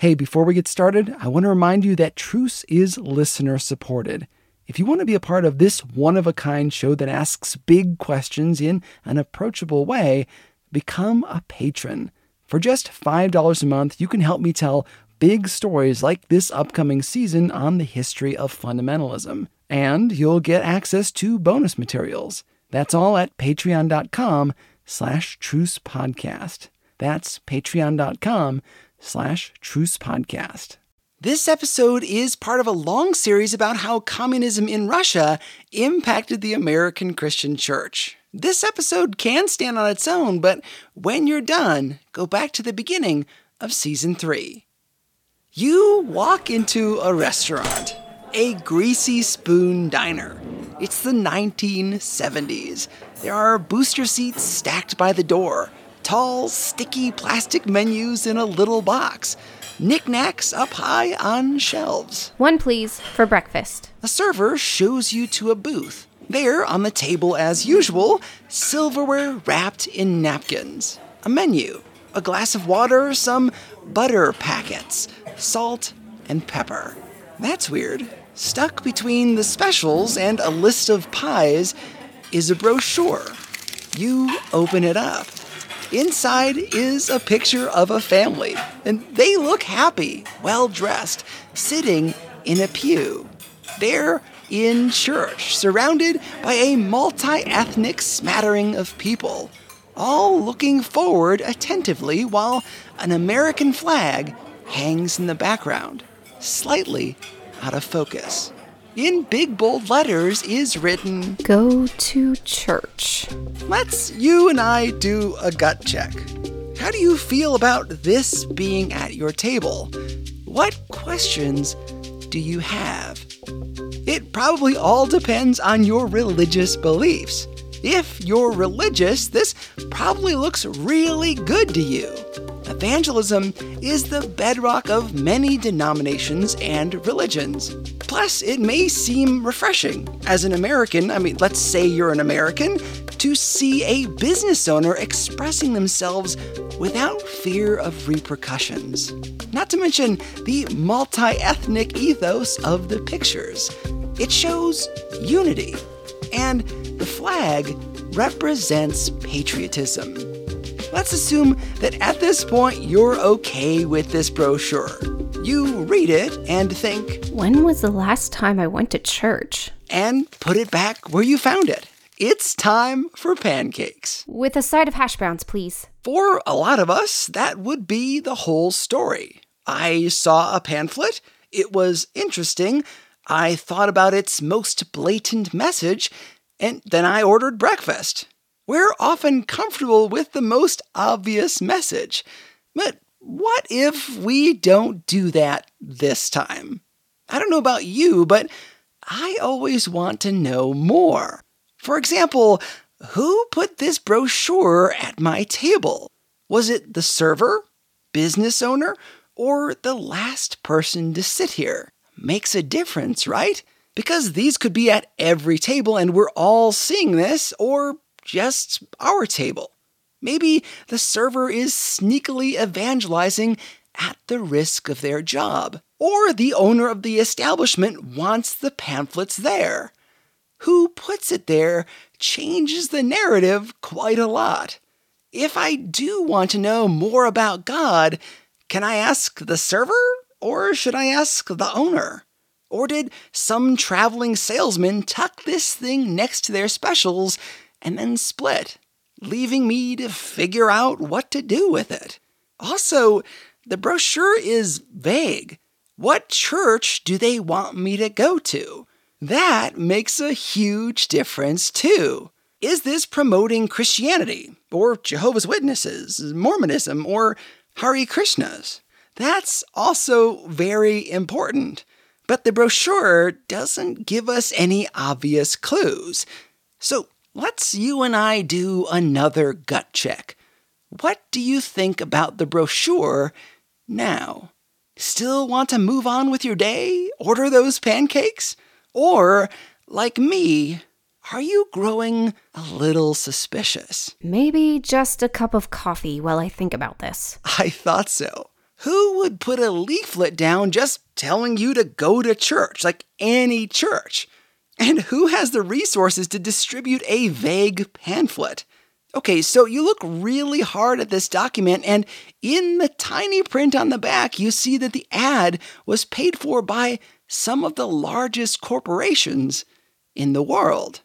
Hey, before we get started, I want to remind you that Truce is listener supported. If you want to be a part of this one of a kind show that asks big questions in an approachable way, become a patron. For just $5 a month, you can help me tell big stories like this upcoming season on the history of fundamentalism. And you'll get access to bonus materials. That's all at patreon.com slash truce podcast. That's patreon.com slash truce podcast. This episode is part of a long series about how communism in Russia impacted the American Christian church. This episode can stand on its own, but when you're done, go back to the beginning of season three. You walk into a restaurant, a greasy spoon diner. It's the 1970s. There are booster seats stacked by the door tall, sticky plastic menus in a little box, knickknacks up high on shelves. One, please, for breakfast. A server shows you to a booth. There, on the table as usual, silverware wrapped in napkins, a menu, a glass of water, some butter packets, salt, and pepper. That's weird. Stuck between the specials and a list of pies is a brochure. You open it up. Inside is a picture of a family, and they look happy, well dressed, sitting in a pew. They're in church, surrounded by a multi ethnic smattering of people, all looking forward attentively while an American flag hangs in the background, slightly out of focus. In big bold letters is written Go to church. Let's you and I do a gut check. How do you feel about this being at your table? What questions do you have? It probably all depends on your religious beliefs. If you're religious, this probably looks really good to you. Evangelism is the bedrock of many denominations and religions. Plus, it may seem refreshing. As an American, I mean, let's say you're an American, to see a business owner expressing themselves without fear of repercussions. Not to mention the multi ethnic ethos of the pictures. It shows unity, and the flag represents patriotism. Let's assume that at this point you're okay with this brochure. You read it and think, When was the last time I went to church? and put it back where you found it. It's time for pancakes. With a side of hash browns, please. For a lot of us, that would be the whole story. I saw a pamphlet, it was interesting, I thought about its most blatant message, and then I ordered breakfast. We're often comfortable with the most obvious message. But what if we don't do that this time? I don't know about you, but I always want to know more. For example, who put this brochure at my table? Was it the server, business owner, or the last person to sit here? Makes a difference, right? Because these could be at every table and we're all seeing this, or just our table. Maybe the server is sneakily evangelizing at the risk of their job. Or the owner of the establishment wants the pamphlets there. Who puts it there changes the narrative quite a lot. If I do want to know more about God, can I ask the server or should I ask the owner? Or did some traveling salesman tuck this thing next to their specials and then split, leaving me to figure out what to do with it? Also, the brochure is vague. What church do they want me to go to? That makes a huge difference, too. Is this promoting Christianity, or Jehovah's Witnesses, Mormonism, or Hare Krishnas? That's also very important. But the brochure doesn't give us any obvious clues. So let's you and I do another gut check. What do you think about the brochure now? Still want to move on with your day? Order those pancakes? Or, like me, are you growing a little suspicious? Maybe just a cup of coffee while I think about this. I thought so. Who would put a leaflet down just telling you to go to church, like any church? And who has the resources to distribute a vague pamphlet? Okay, so you look really hard at this document, and in the tiny print on the back, you see that the ad was paid for by some of the largest corporations in the world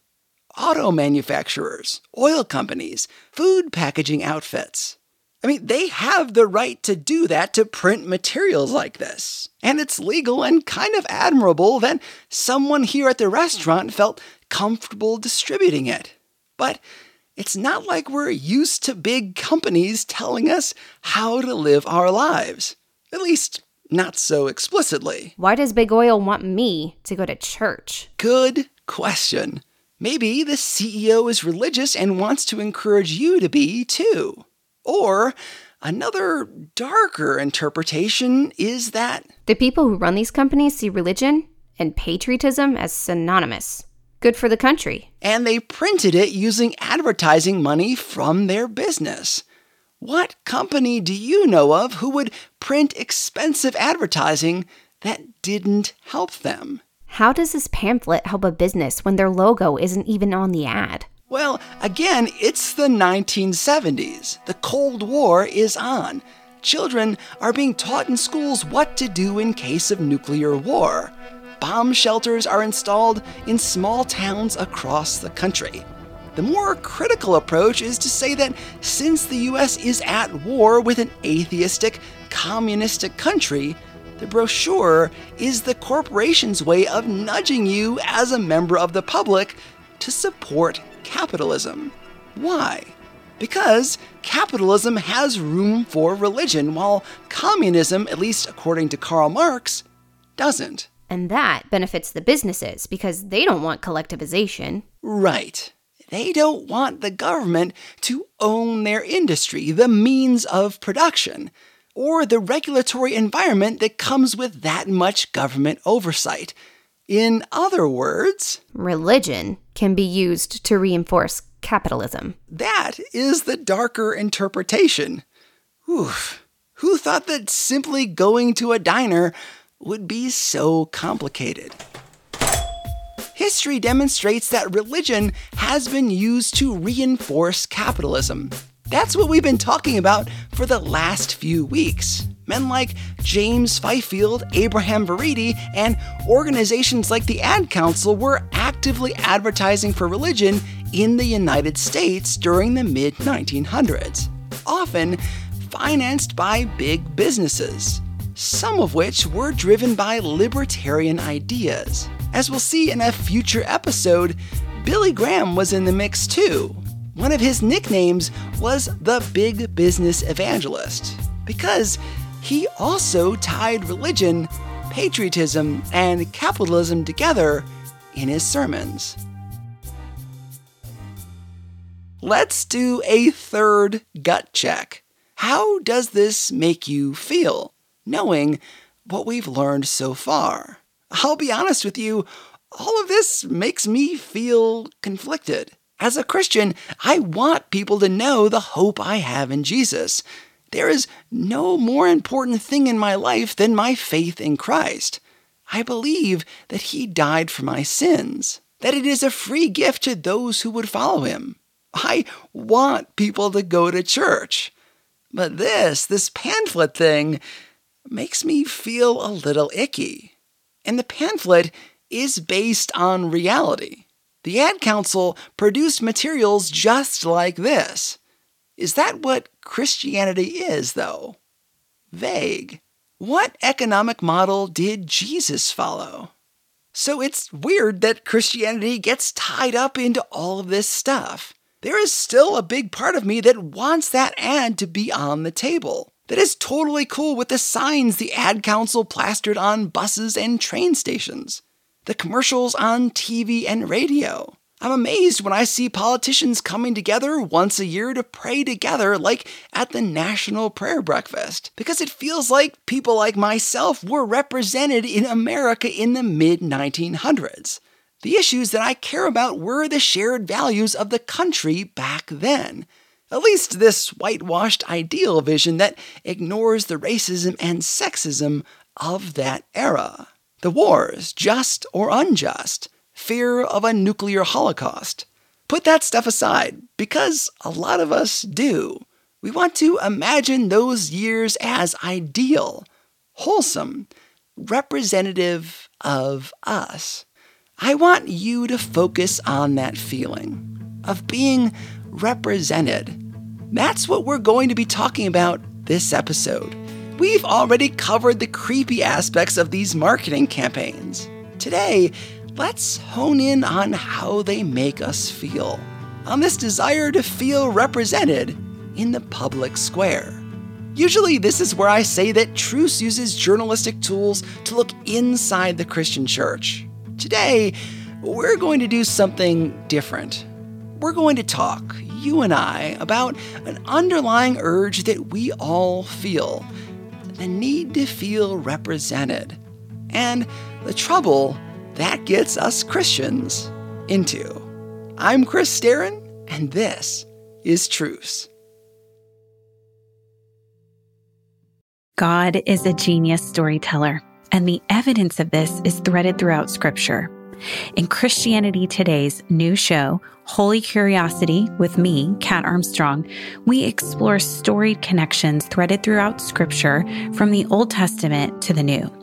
auto manufacturers, oil companies, food packaging outfits. I mean, they have the right to do that to print materials like this. And it's legal and kind of admirable that someone here at the restaurant felt comfortable distributing it. But it's not like we're used to big companies telling us how to live our lives. At least, not so explicitly. Why does Big Oil want me to go to church? Good question. Maybe the CEO is religious and wants to encourage you to be too. Or another darker interpretation is that The people who run these companies see religion and patriotism as synonymous. Good for the country. and they printed it using advertising money from their business. What company do you know of who would print expensive advertising that didn't help them? How does this pamphlet help a business when their logo isn't even on the ad? Well, again, it's the 1970s. The Cold War is on. Children are being taught in schools what to do in case of nuclear war. Bomb shelters are installed in small towns across the country. The more critical approach is to say that since the US is at war with an atheistic, communistic country, the brochure is the corporation's way of nudging you as a member of the public to support capitalism. Why? Because capitalism has room for religion, while communism, at least according to Karl Marx, doesn't. And that benefits the businesses because they don't want collectivization. Right. They don't want the government to own their industry, the means of production, or the regulatory environment that comes with that much government oversight. In other words, Religion can be used to reinforce capitalism. that is the darker interpretation. Oof. Who thought that simply going to a diner would be so complicated? History demonstrates that religion has been used to reinforce capitalism. That's what we've been talking about for the last few weeks. Men like James Fifield, Abraham Vereide, and organizations like the Ad Council were actively advertising for religion in the United States during the mid 1900s, often financed by big businesses, some of which were driven by libertarian ideas. As we'll see in a future episode, Billy Graham was in the mix too. One of his nicknames was the Big Business Evangelist because he also tied religion, patriotism, and capitalism together in his sermons. Let's do a third gut check. How does this make you feel, knowing what we've learned so far? I'll be honest with you, all of this makes me feel conflicted. As a Christian, I want people to know the hope I have in Jesus. There is no more important thing in my life than my faith in Christ. I believe that He died for my sins, that it is a free gift to those who would follow Him. I want people to go to church. But this, this pamphlet thing, makes me feel a little icky. And the pamphlet is based on reality. The Ad Council produced materials just like this. Is that what Christianity is, though? Vague. What economic model did Jesus follow? So it's weird that Christianity gets tied up into all of this stuff. There is still a big part of me that wants that ad to be on the table. That is totally cool with the signs the Ad Council plastered on buses and train stations, the commercials on TV and radio. I'm amazed when I see politicians coming together once a year to pray together, like at the National Prayer Breakfast, because it feels like people like myself were represented in America in the mid 1900s. The issues that I care about were the shared values of the country back then. At least this whitewashed ideal vision that ignores the racism and sexism of that era. The wars, just or unjust, fear of a nuclear holocaust. Put that stuff aside, because a lot of us do. We want to imagine those years as ideal, wholesome, representative of us. I want you to focus on that feeling of being represented. That's what we're going to be talking about this episode. We've already covered the creepy aspects of these marketing campaigns. Today, let's hone in on how they make us feel, on this desire to feel represented in the public square. Usually, this is where I say that Truce uses journalistic tools to look inside the Christian church. Today, we're going to do something different. We're going to talk, you and I, about an underlying urge that we all feel the need to feel represented, and the trouble that gets us Christians into. I'm Chris Staron, and this is Truce. God is a genius storyteller, and the evidence of this is threaded throughout Scripture. In Christianity Today's new show, Holy Curiosity, with me, Kat Armstrong, we explore storied connections threaded throughout Scripture from the Old Testament to the New.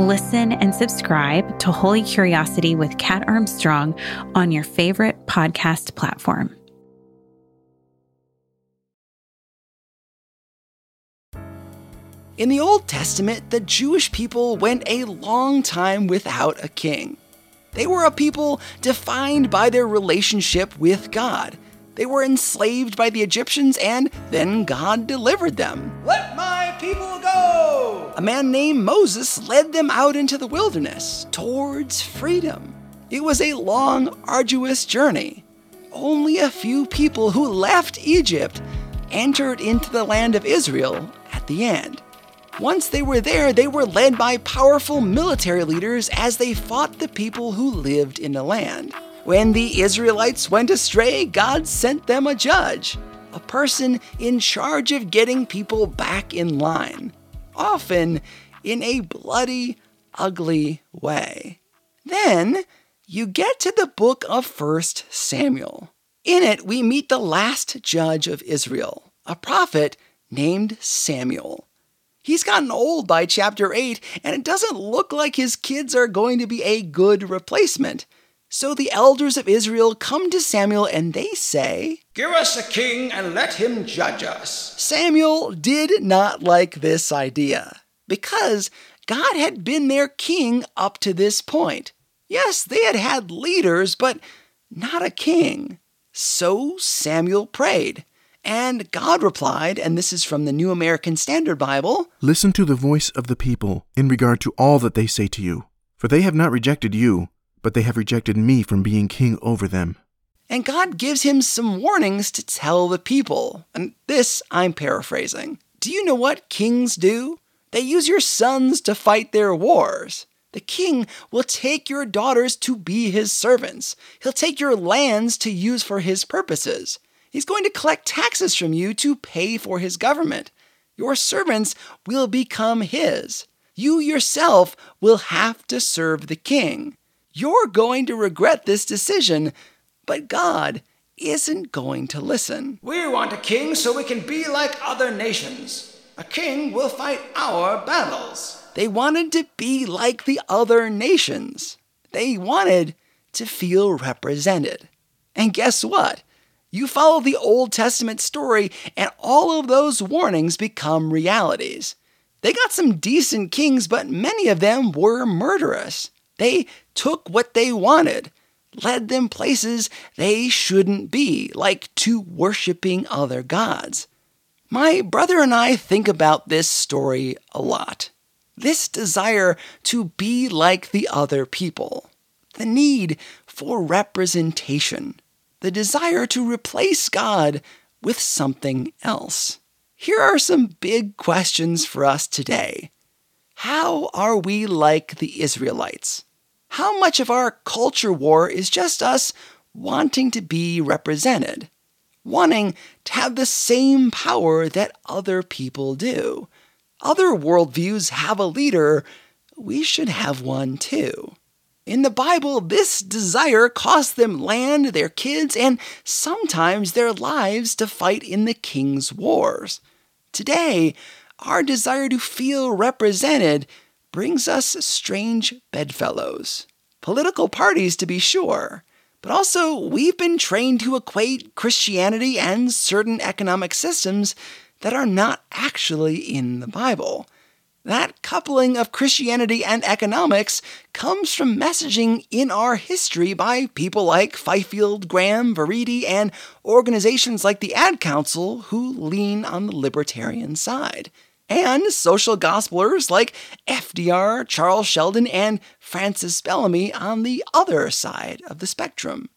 Listen and subscribe to Holy Curiosity with Kat Armstrong on your favorite podcast platform. In the Old Testament, the Jewish people went a long time without a king. They were a people defined by their relationship with God. They were enslaved by the Egyptians, and then God delivered them. Let my people go! A man named Moses led them out into the wilderness towards freedom. It was a long, arduous journey. Only a few people who left Egypt entered into the land of Israel at the end. Once they were there, they were led by powerful military leaders as they fought the people who lived in the land. When the Israelites went astray, God sent them a judge, a person in charge of getting people back in line, often in a bloody, ugly way. Then you get to the book of 1 Samuel. In it, we meet the last judge of Israel, a prophet named Samuel. He's gotten old by chapter 8, and it doesn't look like his kids are going to be a good replacement. So the elders of Israel come to Samuel and they say, Give us a king and let him judge us. Samuel did not like this idea because God had been their king up to this point. Yes, they had had leaders, but not a king. So Samuel prayed. And God replied, and this is from the New American Standard Bible Listen to the voice of the people in regard to all that they say to you, for they have not rejected you, but they have rejected me from being king over them. And God gives him some warnings to tell the people. And this I'm paraphrasing. Do you know what kings do? They use your sons to fight their wars. The king will take your daughters to be his servants. He'll take your lands to use for his purposes. He's going to collect taxes from you to pay for his government. Your servants will become his. You yourself will have to serve the king. You're going to regret this decision, but God isn't going to listen. We want a king so we can be like other nations. A king will fight our battles. They wanted to be like the other nations. They wanted to feel represented. And guess what? You follow the Old Testament story, and all of those warnings become realities. They got some decent kings, but many of them were murderous. They took what they wanted, led them places they shouldn't be, like to worshiping other gods. My brother and I think about this story a lot. This desire to be like the other people, the need for representation, the desire to replace God with something else. Here are some big questions for us today. How are we like the Israelites? How much of our culture war is just us wanting to be represented? wanting to have the same power that other people do. Other worldviews have a leader, we should have one too. In the Bible, this desire cost them land, their kids, and sometimes their lives to fight in the king's wars. Today, our desire to feel represented brings us strange bedfellows. Political parties, to be sure, but also, we've been trained to equate Christianity and certain economic systems that are not actually in the Bible. That coupling of Christianity and economics comes from messaging in our history by people like Fifield, Graham, Vereide, and organizations like the Ad Council who lean on the libertarian side and social gospelers like FDR, Charles Sheldon, and Francis Bellamy on the other side of the spectrum.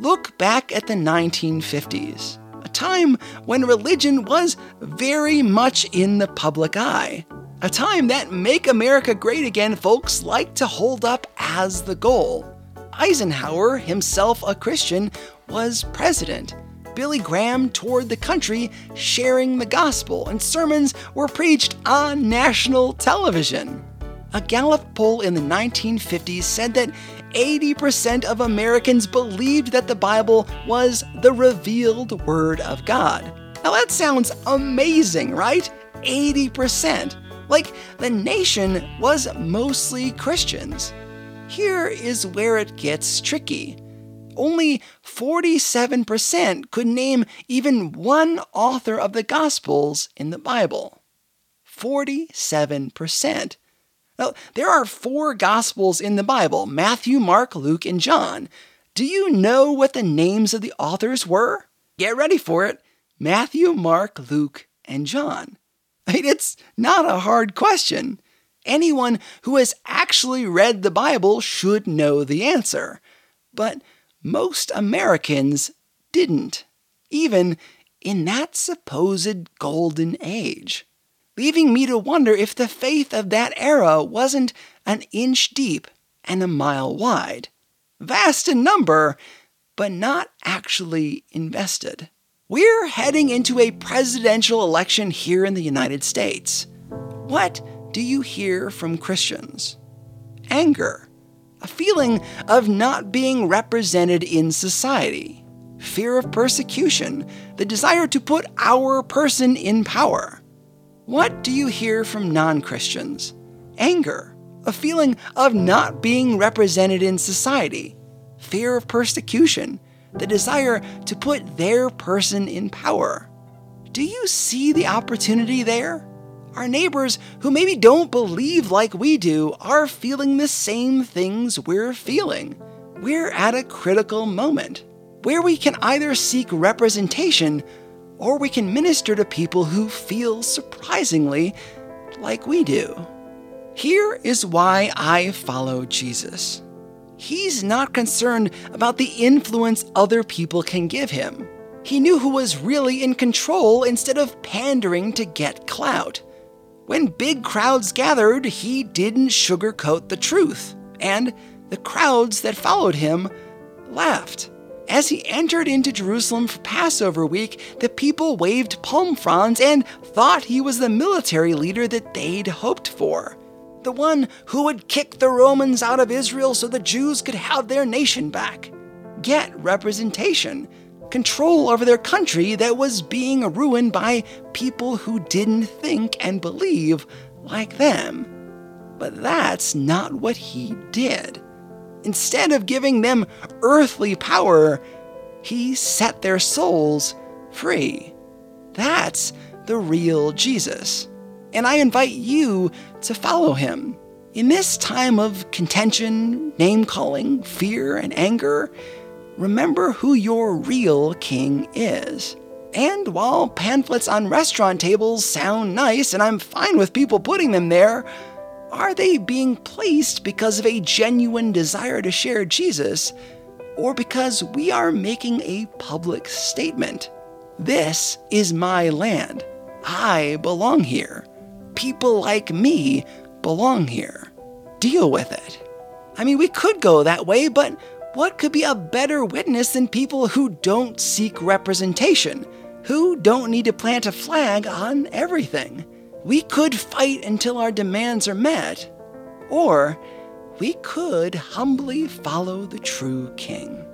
Look back at the 1950s, a time when religion was very much in the public eye. A time that Make America Great Again folks like to hold up as the goal. Eisenhower, himself a Christian, was president Billy Graham toured the country sharing the gospel, and sermons were preached on national television. A Gallup poll in the 1950s said that 80% of Americans believed that the Bible was the revealed Word of God. Now that sounds amazing, right? 80%. Like the nation was mostly Christians. Here is where it gets tricky only 47% could name even one author of the Gospels in the Bible. 47%. Now, there are four Gospels in the Bible Matthew, Mark, Luke, and John. Do you know what the names of the authors were? Get ready for it Matthew, Mark, Luke, and John. I mean, it's not a hard question. Anyone who has actually read the Bible should know the answer. But most Americans didn't, even in that supposed golden age, leaving me to wonder if the faith of that era wasn't an inch deep and a mile wide, vast in number, but not actually invested. We're heading into a presidential election here in the United States. What do you hear from Christians? Anger a feeling of not being represented in society, fear of persecution, the desire to put our person in power. What do you hear from non Christians? Anger, a feeling of not being represented in society, fear of persecution, the desire to put their person in power. Do you see the opportunity there? Our neighbors who maybe don't believe like we do are feeling the same things we're feeling. We're at a critical moment where we can either seek representation or we can minister to people who feel surprisingly like we do. Here is why I follow Jesus. He's not concerned about the influence other people can give him. He knew who was really in control instead of pandering to get clout. When big crowds gathered, he didn't sugarcoat the truth, and the crowds that followed him laughed. As he entered into Jerusalem for Passover week, the people waved palm fronds and thought he was the military leader that they'd hoped for. The one who would kick the Romans out of Israel so the Jews could have their nation back. Get representation control over their country that was being ruined by people who didn't think and believe like them. But that's not what he did. Instead of giving them earthly power, he set their souls free. That's the real Jesus. And I invite you to follow him. In this time of contention, name calling, fear, and anger, remember who your real king is. And while pamphlets on restaurant tables sound nice and I'm fine with people putting them there, are they being placed because of a genuine desire to share Jesus or because we are making a public statement? This is my land. I belong here. People like me belong here. Deal with it. I mean, we could go that way, but what could be a better witness than people who don't seek representation? who don't need to plant a flag on everything. We could fight until our demands are met, or we could humbly follow the true king.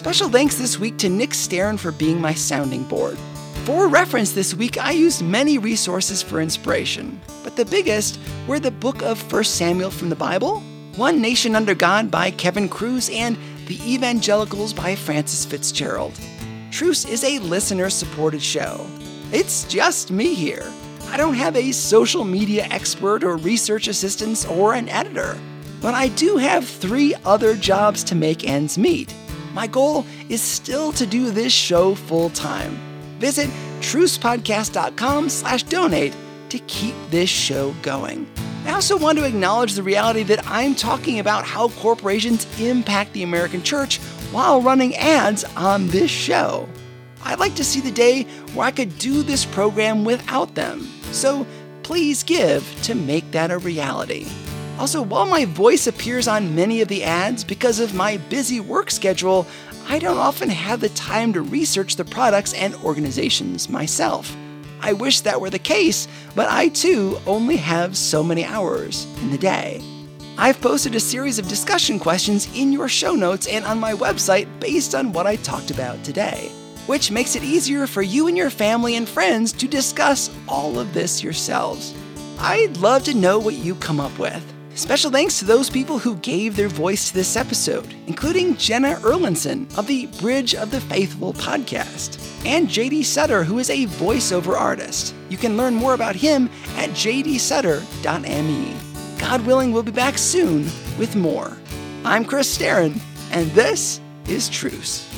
Special thanks this week to Nick Staron for being my sounding board. For reference this week, I used many resources for inspiration, but the biggest were the book of 1 Samuel from the Bible, One Nation Under God by Kevin Kruse, and The Evangelicals by Francis FitzGerald. Truce is a listener supported show. It's just me here. I don't have a social media expert or research assistant or an editor, but I do have three other jobs to make ends meet. My goal is still to do this show full time. Visit trucepodcast.com slash donate to keep this show going. I also want to acknowledge the reality that I'm talking about how corporations impact the American church while running ads on this show. I'd like to see the day where I could do this program without them. So please give to make that a reality. Also, while my voice appears on many of the ads because of my busy work schedule, I don't often have the time to research the products and organizations myself. I wish that were the case, but I too only have so many hours in the day. I've posted a series of discussion questions in your show notes and on my website based on what I talked about today, which makes it easier for you and your family and friends to discuss all of this yourselves. I'd love to know what you come up with. Special thanks to those people who gave their voice to this episode, including Jenna Erlinson of the Bridge of the Faithful podcast, and JD Sutter, who is a voiceover artist. You can learn more about him at jdsutter.me. God willing, we'll be back soon with more. I'm Chris Staron, and this is Truce.